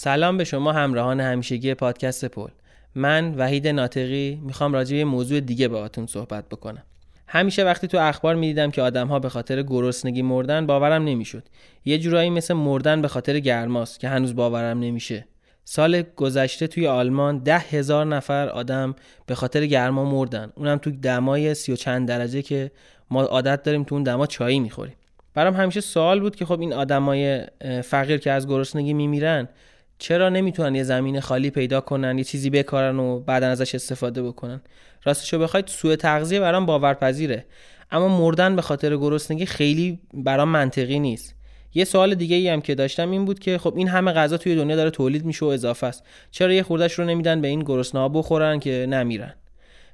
سلام به شما همراهان همیشگی پادکست پل. من وحید ناطقی می‌خوام راجع به موضوع دیگه باهاتون صحبت بکنم. همیشه وقتی تو اخبار می‌دیدم که آدمها به خاطر گرسنگی مردن باورم نمی‌شد. یه جورایی مثل مردن به خاطر گرماست که هنوز باورم نمیشه. سال گذشته توی آلمان ده هزار نفر آدم به خاطر گرما مردن. اونم تو دمای سی و چند درجه که ما عادت داریم تو اون دما چایی می‌خوریم. برام همیشه سوال بود که خب این آدمای فقیر که از گرسنگی میمیرن چرا نمی‌تونن یه زمین خالی پیدا کنن یه چیزی بکارن و بعدا ازش استفاده بکنن؟ راستشو بخواید سوء تغذیه برام باورپذیره. اما مردن به خاطر گرسنگی خیلی برام منطقی نیست. یه سوال دیگه ای هم که داشتم این بود که خب این همه غذا توی دنیا داره تولید میشه و اضافه است. چرا یه خوردش رو نمیدن به این گرسنه‌ها بخورن که نمیرن؟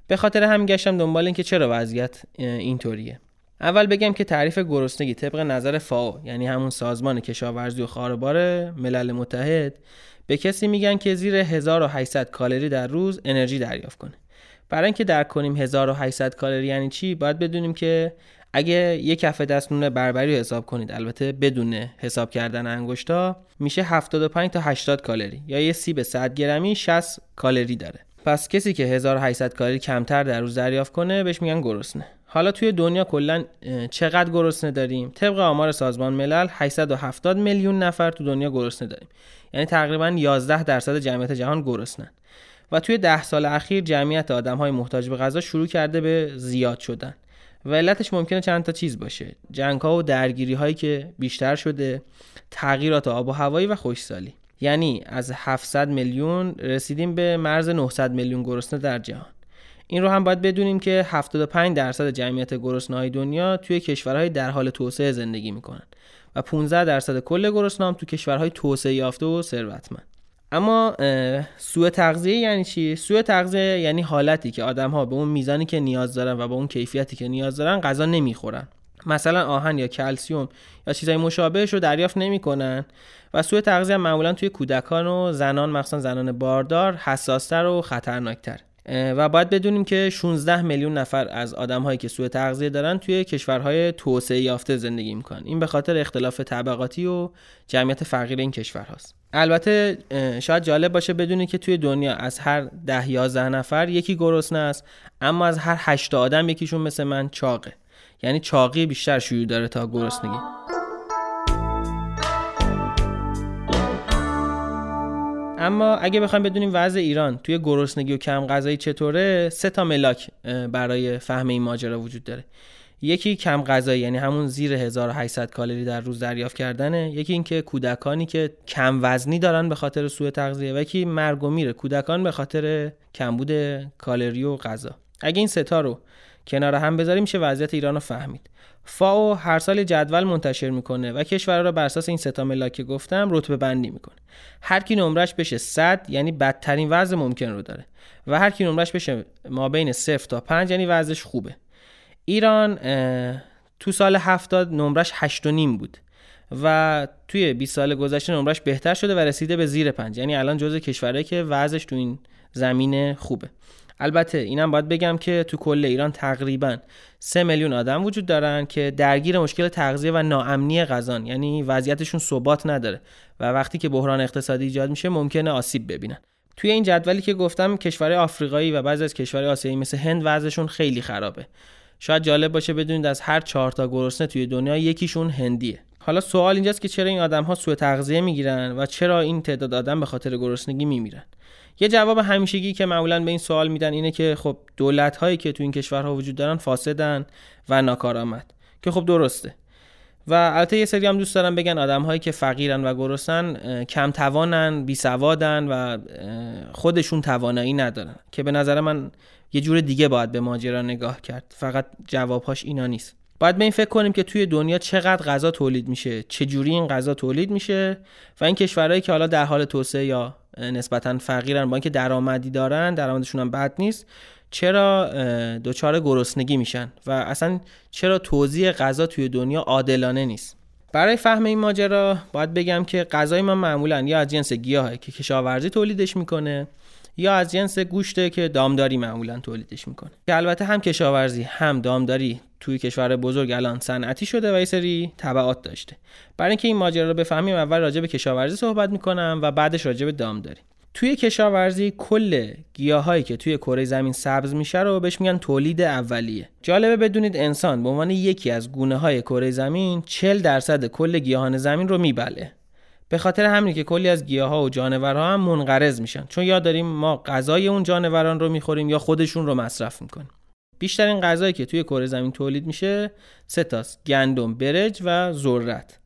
به خاطر همین گشتم دنبال این که چرا وضعیت اینطوریه. اول بگم که تعریف گرسنگی طبق نظر فاو یعنی همون سازمان کشاورزی و خاربار ملل متحد به کسی میگن که زیر 1800 کالری در روز انرژی دریافت کنه. برای اینکه درک کنیم 1800 کالری یعنی چی باید بدونیم که اگه یک کف دست نون بربری رو حساب کنید البته بدون حساب کردن انگشتا میشه 75 تا 80 کالری یا یه سیب 100 گرمی 60 کالری داره. پس کسی که 1800 کالری کمتر در روز دریافت کنه بهش میگن گرسنه. حالا توی دنیا کلا چقدر گرسنه داریم؟ طبق آمار سازمان ملل 870 میلیون نفر تو دنیا گرسنه داریم. یعنی تقریبا 11 درصد جمعیت جهان گرسنه و توی ده سال اخیر جمعیت آدم های محتاج به غذا شروع کرده به زیاد شدن. و علتش ممکنه چند تا چیز باشه. جنگ ها و درگیری هایی که بیشتر شده تغییرات آب و هوایی و خوشسالی یعنی از 700 میلیون رسیدیم به مرز 900 میلیون گرسنه در جهان. این رو هم باید بدونیم که 75 درصد جمعیت گرسنه‌های دنیا توی کشورهای در حال توسعه زندگی می‌کنن و 15 درصد کل گرسنه هم تو کشورهای توسعه یافته و ثروتمند. اما سوء تغذیه یعنی چی؟ سوء تغذیه یعنی حالتی که آدم ها به اون میزانی که نیاز دارن و به اون کیفیتی که نیاز دارن غذا نمی‌خورن. مثلا آهن یا کلسیوم یا چیزای مشابهش رو دریافت نمی‌کنن و سوء تغذیه معمولا توی کودکان و زنان مخصوصا زنان باردار حساستر و خطرناکتر. و باید بدونیم که 16 میلیون نفر از آدمهایی که سوء تغذیه دارن توی کشورهای توسعه یافته زندگی می‌کنن. این به خاطر اختلاف طبقاتی و جمعیت فقیر این کشورهاست. البته شاید جالب باشه بدونید که توی دنیا از هر ده 11 نفر یکی گرسنه است اما از هر 8 آدم یکیشون مثل من چاقه. یعنی چاقی بیشتر شیوع داره تا گرسنگی. اما اگه بخوایم بدونیم وضع ایران توی گرسنگی و کم غذایی چطوره سه تا ملاک برای فهم این ماجرا وجود داره. یکی کم غذایی یعنی همون زیر 1800 کالری در روز دریافت کردنه. یکی اینکه کودکانی که کم وزنی دارن به خاطر سوء تغذیه و یکی مرگ و میره. کودکان به خاطر کمبود کالری و غذا. اگه این ستا رو کنار هم بذاریم میشه وضعیت ایران رو فهمید. فاو هر سال جدول منتشر می‌کنه و کشورها را بر اساس این ستا ملاک گفتم رتبه بندی می‌کنه. هر کی نمرش بشه 100 یعنی بدترین وضع ممکن رو داره. و هر کی نمرش بشه ما بین 0 تا 5 یعنی وضعش خوبه. ایران تو سال 70 نمرش 8 نیم بود و توی 20 سال گذشته نمرش بهتر شده و رسیده به زیر 5 یعنی الان جزء کشورهایی که وضعش تو این زمینه خوبه. البته اینم باید بگم که تو کل ایران تقریبا 3 میلیون آدم وجود دارن که درگیر مشکل تغذیه و ناامنی غذان یعنی وضعیتشون ثبات نداره و وقتی که بحران اقتصادی ایجاد میشه ممکنه آسیب ببینن. توی این جدولی که گفتم کشورهای آفریقایی و بعضی از کشورهای آسیایی مثل هند وضعشون خیلی خرابه. شاید جالب باشه بدونید از هر چهار تا گرسنه توی دنیا یکیشون هندیه. حالا سوال اینجاست که چرا این آدم ها سوء تغذیه می‌گیرن و چرا این تعداد آدم به خاطر گرسنگی میمیرن؟ یه جواب همیشگی که معمولا به این سوال میدن اینه که خب دولت هایی که تو این کشورها وجود دارن فاسدن و ناکارآمد که خب درسته. و البته یه سری هم دوست دارن بگن آدم هایی که فقیرن و گرسن کم توانن بی سوادن و خودشون توانایی ندارن که به نظر من یه جور دیگه باید به ماجرا نگاه کرد. فقط جوابهاش اینا نیست. باید به این فکر کنیم که توی دنیا چقدر غذا تولید میشه چه جوری این غذا تولید میشه و این کشورهایی که حالا در حال توسعه یا نسبتا فقیرن. با اینکه درآمدی دارن درآمدشون هم بد نیست. چرا دچار گرسنگی میشن؟ و اصلا چرا توزیع غذا توی دنیا عادلانه نیست؟ برای فهم این ماجرا باید بگم که غذای ما معمولا یا از جنس گیاهه که کشاورزی تولیدش می‌کنه یا از جنس گوشته که دامداری معمولا تولیدش می‌کنه. که البته هم کشاورزی هم دامداری توی کشور بزرگ الان صنعتی شده و یه سری تبعات داشته. برای اینکه این ماجرا رو بفهمیم اول راجع به کشاورزی صحبت می‌کنم و بعدش راجع به دامداری توی کشاورزی کل گیاهایی که توی کره زمین سبز میشه رو بهش میگن تولید اولیه. جالبه بدونید انسان به عنوان یکی از گونه های کره زمین 40 درصد کل گیاهان زمین رو میبله. به خاطر همینه که کلی از گیاها و جانورها هم منقرض میشن. چون یا داریم ما غذای اون جانوران رو می‌خوریم یا خودشون رو مصرف می‌کنیم. بیشترین غذایی که توی کره زمین تولید میشه سه تاست. گندم برنج و ذرت.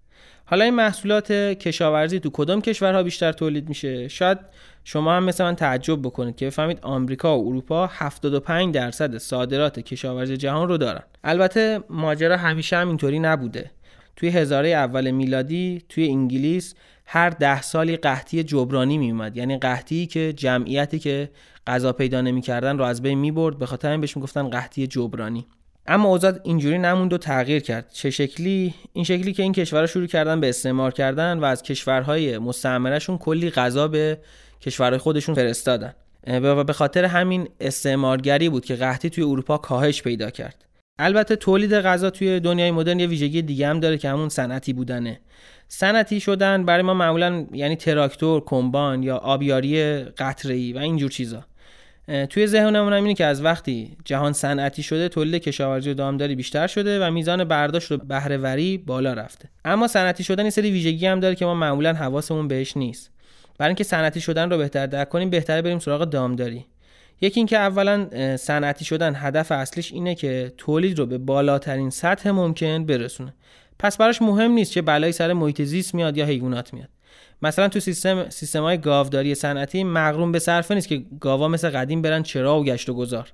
حالا این محصولات کشاورزی تو کدام کشورها بیشتر تولید میشه؟ شاید شما هم مثل من تعجب بکنید که بفهمید آمریکا و اروپا 75 درصد صادرات کشاورزی جهان رو دارن. البته ماجرا همیشه هم اینطوری نبوده. توی هزاره اول میلادی توی انگلیس هر ده سالی قحطی جبرانی میومد یعنی قحطی که جمعیتی که غذا پیدا نمی‌کردن رو از بین می‌برد. به خاطر این بهش می‌گفتن قحطی جبرانی. اما اوضاع اینجوری نموند و تغییر کرد. چه شکلی؟ این شکلی که این کشورها شروع کردن به استعمار کردن و از کشورهای مستعمرهشون کلی غذا به کشورهای خودشون فرستادن. و به خاطر همین استعمارگری بود که قحطی توی اروپا کاهش پیدا کرد. البته تولید غذا توی دنیای مدرن یه ویژگی دیگه هم داره که همون صنعتی بودنه. صنعتی شدن برای ما معمولا یعنی تراکتور، کمبان یا آبیاری قطره‌ای و اینجور چیزا. توی ذهنمون هم اینه که از وقتی جهان صنعتی شده تولید کشاورزی و دامداری بیشتر شده و میزان برداشت و بهره وری بالا رفته. اما صنعتی شدن این سری ویژگی هم داره که ما معمولا حواسمون بهش نیست. برای اینکه صنعتی شدن رو بهتر درک کنیم بهتره بریم سراغ دامداری. یکی اینکه اولا صنعتی شدن هدف اصلیش اینه که تولید رو به بالاترین سطح ممکن برسونه. پس براش مهم نیست چه بلایی سر محیط زیست میاد یا حیوانات میاد. مثلا تو سیستم سیستم های گاوداری صنعتی مغروم به صرفه نیست که گاوا مثل قدیم برن چرا و گشت و گذار.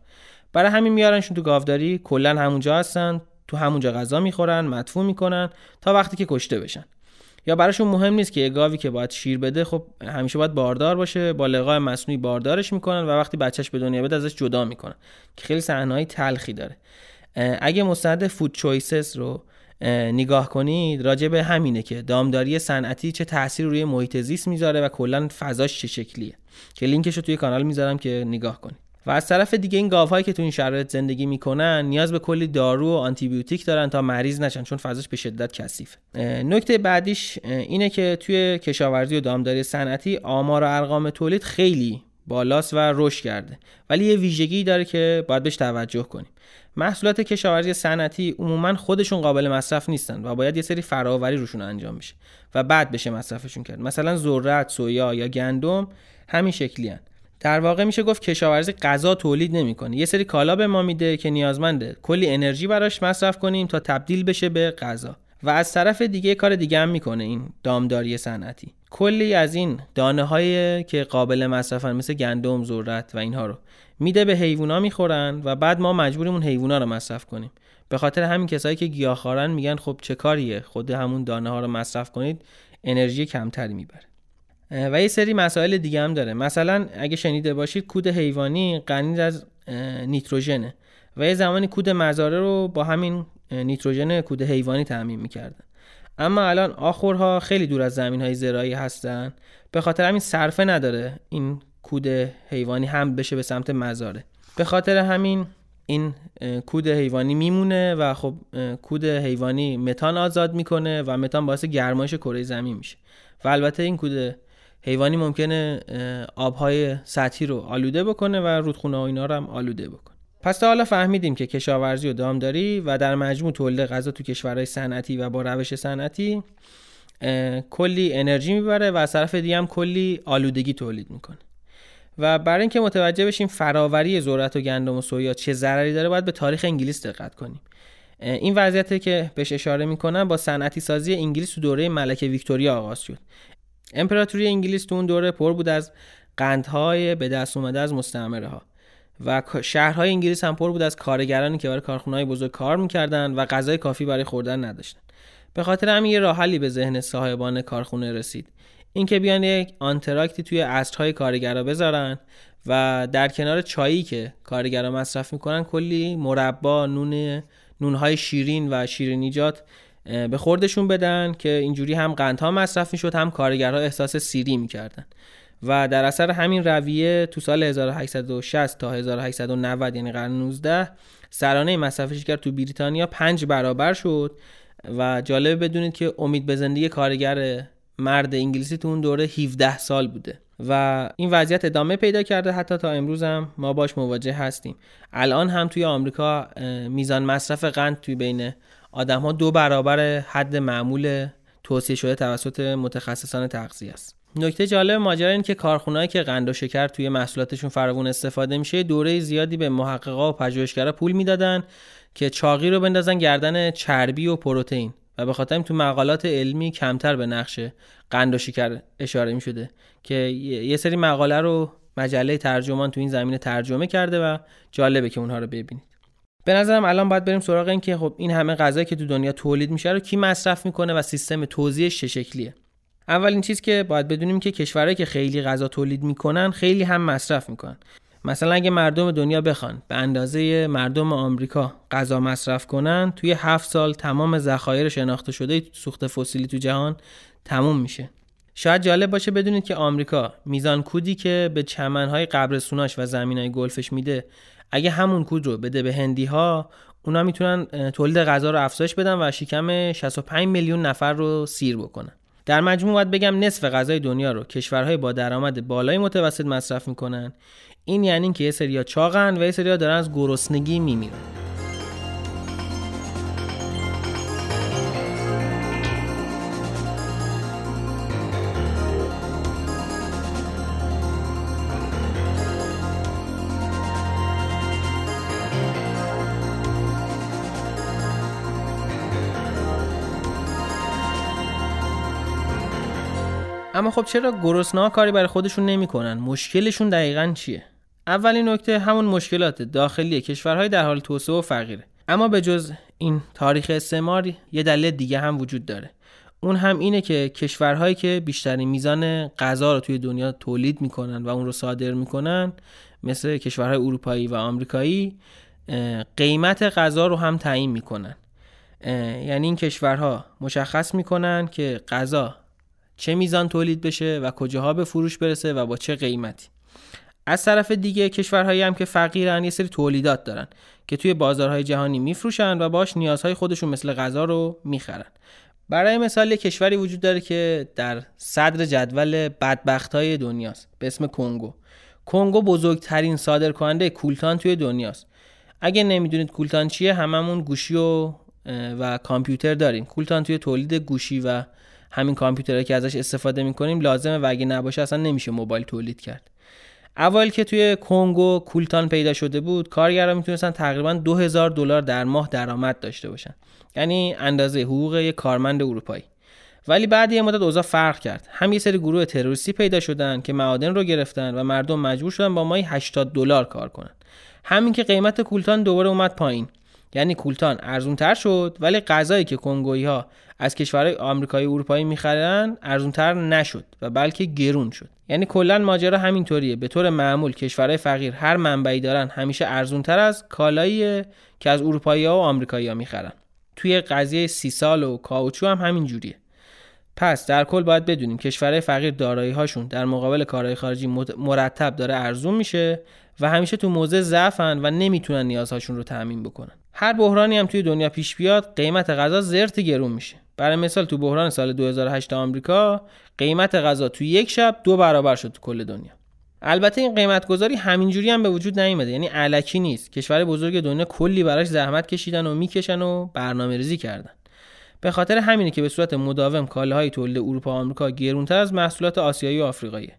برای همین میارنشون تو گاوداری کلا همونجا هستن تو همونجا غذا می‌خورن مدفوع می‌کنن تا وقتی که کشته بشن. یا براشون مهم نیست که گاوی که باید شیر بده خب همیشه باید باردار باشه با لقای مصنوعی باردارش می‌کنن و وقتی بچهش به دنیا بده ازش جدا می‌کنن که خیلی صحنه‌های تلخی داره. اگه مستند فود چویسز رو نگاه کنید راجع به همینه که دامداری صنعتی چه تاثیر روی محیط زیست می‌ذاره و کلا فضاش چه شکلیه. که لینکش رو توی کانال می‌ذارم که نگاه کنید. و از طرف دیگه این گاوهایی که تو این شرایط زندگی می‌کنن نیاز به کلی دارو و آنتیبیوتیک دارن تا مریض نشن چون فضاش به شدت کثیفه نکته بعدیش اینه که توی کشاورزی و دامداری صنعتی آمار و ارقام تولید خیلی بالاست و رشد کرده. ولی یه ویژگی داره که باید بهش توجه کنیم. محصولات کشاورزی صنعتی عموما خودشون قابل مصرف نیستن و باید یه سری فراوری روشون انجام بشه و بعد بشه مصرفشون کرد. مثلا ذرت سویا یا گندم همین شکلی هن. در واقع میشه گفت کشاورزی غذا تولید نمی‌کنه. یه سری کالا به ما میده که نیازمنده. کلی انرژی براش مصرف کنیم تا تبدیل بشه به غذا. و از طرف دیگه کار دیگه هم می‌کنه این دامداری صنعتی. کلی از این دانه هایی که قابل مصرفن مثل گندم ذرت و اینها رو میده به حیوونا می‌خورن و بعد ما مجبوریم اون حیوونا رو مصرف کنیم. به خاطر همین کسایی که گیاهخوارن میگن خب چه کاریه؟ خود همون دانه ها رو مصرف کنید انرژی کمتری می‌بره. و یه سری مسائل دیگه هم داره. مثلا اگه شنیده باشید کود حیوانی غنی از نیتروژنه. و یه زمانی کود مزاره رو با همین نیتروژن کود حیوانی تعمین می‌کردن اما الان آخورها خیلی دور از زمین های زراعی هستن. به خاطر همین صرفه نداره این کود حیوانی هم بشه به سمت مزاره به خاطر همین این کود حیوانی میمونه و خب کود حیوانی متان آزاد می‌کنه و متان باعث گرمایش کره زمین میشه. و البته این کود حیوانی ممکنه آبهای سطحی رو آلوده بکنه و رودخونه و اینا رو هم آلوده بکنه. پس تا حالا فهمیدیم که کشاورزی و دامداری و در مجموع تولید غذا تو کشورهای صنعتی و با روش صنعتی کلی انرژی می‌بره و از طرف دیگه هم کلی آلودگی تولید می‌کنه. و برای اینکه متوجه بشیم فراوری ذرت و گندم و سویا چه ضرری داره باید به تاریخ انگلیس دقت کنیم. این وضعیتی که بهش اشاره می‌کنم با صنعتی سازی انگلیس تو دوره ملکه ویکتوریا آغاز شد. امپراتوری انگلیس تو اون دوره پر بود از قندهای به دست اومده از مستعمره ها و شهرهای انگلیس هم پر بود از کارگرانی که برای کارخونه‌های بزرگ کار می‌کردن و غذای کافی برای خوردن نداشتن. به خاطر همین یه راه حلی به ذهن صاحبان کارخونه رسید. اینکه بیان یک آنتراکتی توی عصرهای کارگرا بذارن و در کنار چایی که کارگرا مصرف می‌کنن کلی مربا نون نونهای شیرین و شیرینیجات به خوردشون بدن که اینجوری هم قندها مصرف می‌شد هم کارگرها احساس سیری می‌کردن. و در اثر همین رویه تو سال 1860 تا 1890 یعنی قرن 19 سرانه مصرف شکر تو بریتانیا پنج برابر شد. و جالبه بدونید که امید به زندگی کارگر مرد انگلیسی تو اون دوره 17 سال بوده. و این وضعیت ادامه پیدا کرده. حتی تا امروز هم ما باش مواجه هستیم. الان هم توی آمریکا میزان مصرف قند توی بین آدم ها دو برابر حد معمول توصیه شده توسط متخصصان تغذیه است. نکته جالب ماجرا این که کارخونهایی که قند و شکر توی محصولاتشون فراوون استفاده میشه دوره زیادی به محققا و پژوهشگرا پول می‌دادن که چاقی رو بندازن گردن چربی و پروتئین و به خاطر تو مقالات علمی کمتر به نقش قند و شکر اشاره می شده که یه سری مقاله رو مجله ترجمان تو این زمینه ترجمه کرده و جالبه که اونها رو ببینید. به نظرم الان باید بریم سراغ این که خب این همه غذایی که تو دنیا تولید میشه رو کی مصرف می‌کنه و سیستم توزیعش چه شکلیه. اولین چیز که باید بدونیم که کشورهایی که خیلی غذا تولید می‌کنن خیلی هم مصرف می‌کنن. مثلا اگه مردم دنیا بخوان به اندازه مردم آمریکا غذا مصرف کنن توی هفت سال تمام ذخایر شناخته شده سوخت فسیلی تو جهان تموم میشه. شاید جالب باشه بدونید که آمریکا میزان کودی که به چمنهای قبرستوناش و زمینهای گلفش میده اگه همون کود رو بده به هندی ها اونا می‌تونن تولید غذا رو افزایش بدن و شکم 65 میلیون نفر رو سیر بکنن. در مجموع باید بگم نصف غذای دنیا رو کشورهای با درآمد بالای متوسط مصرف می‌کنن. این یعنی که یه سریا چاقن و یه سریا دارن از گرسنگی میمیرن. اما خب چرا گرسنه‌ها کاری برای خودشون نمی‌کنن؟ مشکلشون دقیقا چیه؟ اولین نکته همون مشکلات داخلی کشورهای در حال توسعه و فقیره. اما به جز این تاریخ استعمار یه دلیل دیگه هم وجود داره. اون هم اینه که کشورهایی که بیشترین میزان غذا رو توی دنیا تولید می‌کنن و اون رو صادر می‌کنن مثل کشورهای اروپایی و آمریکایی قیمت غذا رو هم تعیین می‌کنن. یعنی این کشورها مشخص می‌کنن که غذا چه میزان تولید بشه و کجاها به فروش برسه و با چه قیمتی. از طرف دیگه کشورهایی هم که فقیرن یه سری تولیدات دارن که توی بازارهای جهانی میفروشن و باش نیازهای خودشون مثل غذا رو می‌خرن. برای مثال یه کشوری وجود داره که در صدر جدول بدبخت های دنیاست به اسم کنگو. کنگو بزرگترین صادرکننده کولتان توی دنیاست. اگه نمی‌دونید کولتان چیه هممون گوشی و و کامپیوتر داریم. کولتان توی تولید گوشی و همین کامپیوترهایی که ازش استفاده می‌کنیم لازمه و اگه نباشه اصلا نمیشه موبایل تولید کرد. اول که توی کنگو کولتان پیدا شده بود کارگرا می‌تونستن تقریبا 2000 دلار در ماه درآمد داشته باشن. یعنی اندازه حقوق یک کارمند اروپایی. ولی بعد یه مدت اوضاع فرق کرد. هم یه سری گروه تروریستی پیدا شدن که معادن رو گرفتن و مردم مجبور شدن با مای 80 دلار کار کنن. همین که قیمت کولتان دوباره اومد پایین. یعنی کولتان ارزون تر شد ولی غذایی که کنگویی ها از کشورهای آمریکایی اروپایی می‌خرن ارزونتر نشد و بلکه گرون شد. یعنی کلا ماجرا همینطوریه. به طور معمول کشورهای فقیر هر منبعی دارن همیشه ارزونتر از کالایی که از اروپایی ها و آمریکایی ها می‌خرن. توی قضیه سی سال و کاوچو هم همین جوریه. پس در کل باید بدونیم کشورهای فقیر دارایی هاشون در مقابل کارهای خارجی مرتب داره ارزون میشه و همیشه تو موضع ضعفن و نمی‌تونن نیازهاشون رو تامین بکنن. هر بحرانی هم توی دنیا پیش بیاد قیمت غذا زرت گرون میشه. برای مثال تو بحران سال 2008 آمریکا قیمت غذا تو یک شب دو برابر شد تو کل دنیا. البته این قیمت گذاری همینجوری هم به وجود نیومده. یعنی علکی نیست. کشور بزرگ دنیا کلی براش زحمت کشیدن و می‌کشن و برنامه ریزی کردن. به خاطر همینه که به صورت مداوم کالاهای تولید اروپا و آمریکا گرونتر از محصولات آسیایی و آفریقاییه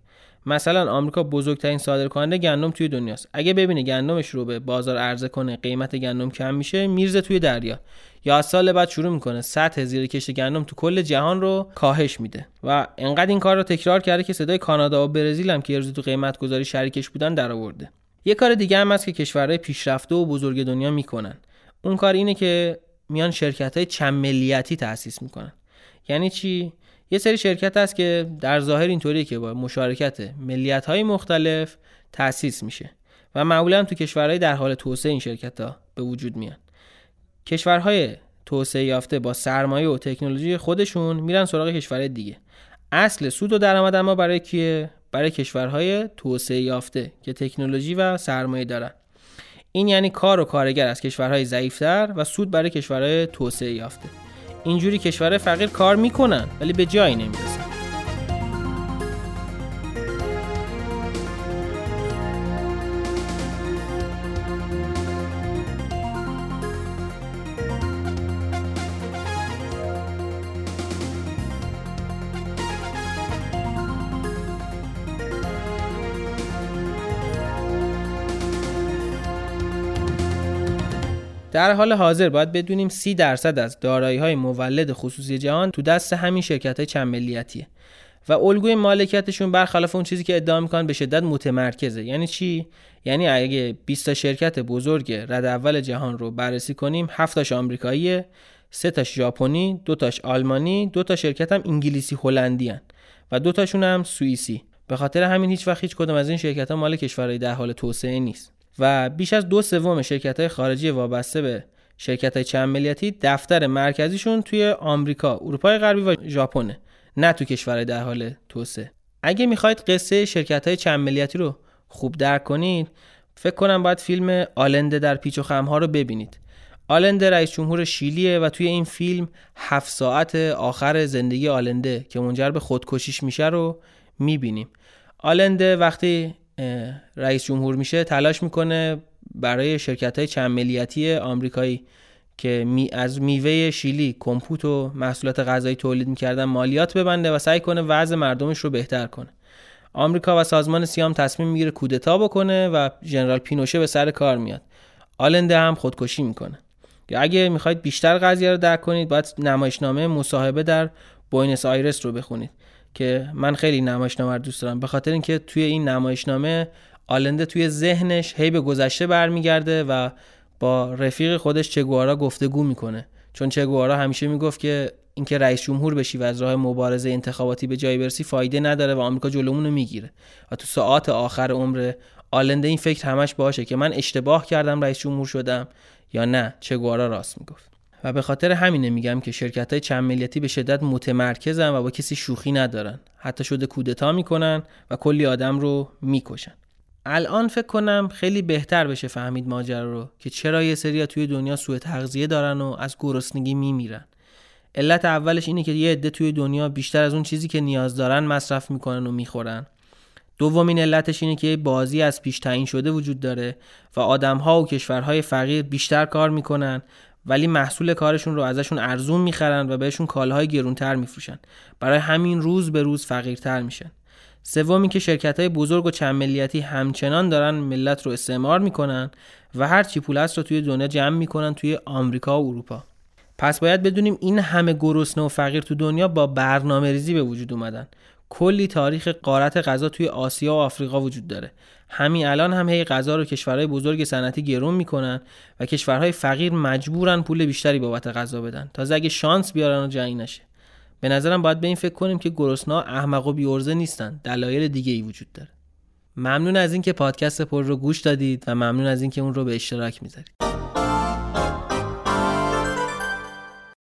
مثلا آمریکا بزرگترین صادرکننده گندم توی دنیاست. اگه ببینه گندمش رو به بازار عرضه کنه قیمت گندم کم میشه میرزه توی دریا. یا از سال بعد شروع می‌کنه. سطح زیر کشت گندم تو کل جهان رو کاهش میده. و انقدر این کار رو تکرار کرده که صدای کانادا و برزیل هم که تو قیمت گذاری شریکش بودن در آورده یه کار دیگه هم هست که کشورهای پیشرفته و بزرگ دنیا می‌کنن. اون کار اینه که میان شرکت های چند ملیتی تأسیس می‌کنن. یعنی چی؟ یه سری شرکت هست که در ظاهر اینطوریه که با مشارکت ملیت های مختلف تأسیس میشه. و معمولا تو کشورهای در حال توسعه این شرکت ها به وجود میان. کشورهای توسعه یافته با سرمایه و تکنولوژی خودشون میرن سراغ کشورهای دیگه. اصل سود و درآمد اما برای کیه؟ برای کشورهای توسعه یافته که تکنولوژی و سرمایه دارن. این یعنی کار و کارگر از کشورهای ضعیفتر و سود برای کشورهای توسعه یافته. اینجوری کشورهای فقیر کار می‌کنن ولی به جایی نمی‌رسن. در حال حاضر باید بدونیم 30 درصد از دارایی های مولد خصوصی جهان تو دست همین شرکت های چند ملیتیه. و الگوی مالکیتشون برخلاف اون چیزی که ادعا می‌کنن به شدت متمرکزه. یعنی چی؟ یعنی اگه 20 تا شرکت بزرگ رد اول جهان رو بررسی کنیم 7 تاش آمریکاییه 3 تاش ژاپنی 2 تاش آلمانی 2 تا شرکت هم انگلیسی هلندی و دو تاشون هم سوئیسی. به خاطر همین هیچ وقت هیچ کدوم از این شرکت ها مال کشورهای در حال توسعه نیست. و بیش از دو سوم شرکت های خارجی وابسته به شرکت های چند ملیتی دفتر مرکزیشون توی آمریکا، اروپای غربی و ژاپنه نه تو کشور در حال توسعه. اگه می‌خواید قصه شرکت های چند ملیتی رو خوب درک کنید، فکر کنم باید فیلم آلنده در پیچ و خمها رو ببینید. آلنده رئیس جمهور شیلیه و توی این فیلم هفت ساعت آخر زندگی آلنده که منجر به خودکشیش میشه رو می‌بینیم. آلنده وقتی رئیس جمهور میشه تلاش می‌کنه برای شرکت های چند ملیتی آمریکایی که می از میوه شیلی کمپوت و محصولات غذایی تولید می‌کردن مالیات ببنده و سعی کنه وضع مردمش رو بهتر کنه. آمریکا و سازمان سیا هم تصمیم می‌گیره کودتا بکنه و ژنرال پینوشه به سر کار میاد. آلنده هم خودکشی می‌کنه. اگه می‌خواید بیشتر قضیه رو درک کنید باید نمایشنامه مصاحبه در بوینس آیرس رو بخونید. که من خیلی نمایشنامه رو دوست دارم. به خاطر اینکه توی این نمایشنامه آلنده توی ذهنش هی به گذشته برمیگرده و با رفیق خودش چگوارا گفتگو می‌کنه. چون چگوارا همیشه می‌گفت که اینکه رئیس جمهور بشی و از راه مبارزه انتخاباتی به جایی برسی فایده نداره و آمریکا جلومون رو می‌گیره. و تو ساعات آخر عمر آلنده این فکر همش باشه که من اشتباه کردم رئیس جمهور شدم یا نه. چگوارا راست می‌گفت. و به خاطر همینه میگم که شرکت های چند ملیتی به شدت متمرکزن و با کسی شوخی ندارن. حتی شده کودتا می‌کنن و کلی آدم رو می‌کشن. الان فکر کنم خیلی بهتر بشه فهمید ماجرا رو که چرا یه سری توی دنیا سوء تغذیه دارن و از گرسنگی میمیرن. علت اولش اینه که یه عده توی دنیا بیشتر از اون چیزی که نیاز دارن مصرف می‌کنن و می‌خورن. دومین علتش اینه که بازی از پیش تعیین شده وجود داره و آدمها و کشورهای فقیر بیشتر کار می‌کنن ولی محصول کارشون رو ازشون ارزون می‌خرن و بهشون کالاهای گرونتر میفروشن. برای همین روز به روز فقیرتر میشن. سوم که شرکت های بزرگ و چند ملیتی همچنان دارن ملت رو استعمار می‌کنن و هر چی پول هست رو توی دنیا جمع می‌کنن توی آمریکا و اروپا. پس باید بدونیم این همه گرسنه و فقیر تو دنیا با برنامه ریزی به وجود اومدن. کلی تاریخ قارت غذا توی آسیا و آفریقا وجود داره. همین الان هم هی غذا رو کشورهای بزرگ صنعتی گرون می‌کنن و کشورهای فقیر مجبورن پول بیشتری بابت غذا بدن تا اگه شانس بیارن و جنگ نشه. به نظرم باید به این فکر کنیم که گرسنا احمق و بیورزه نیستن. دلایل دیگه ای وجود داره. ممنون از اینکه پادکست پر رو گوش دادید و ممنون از اینکه اون رو به اشتراک می‌ذارید.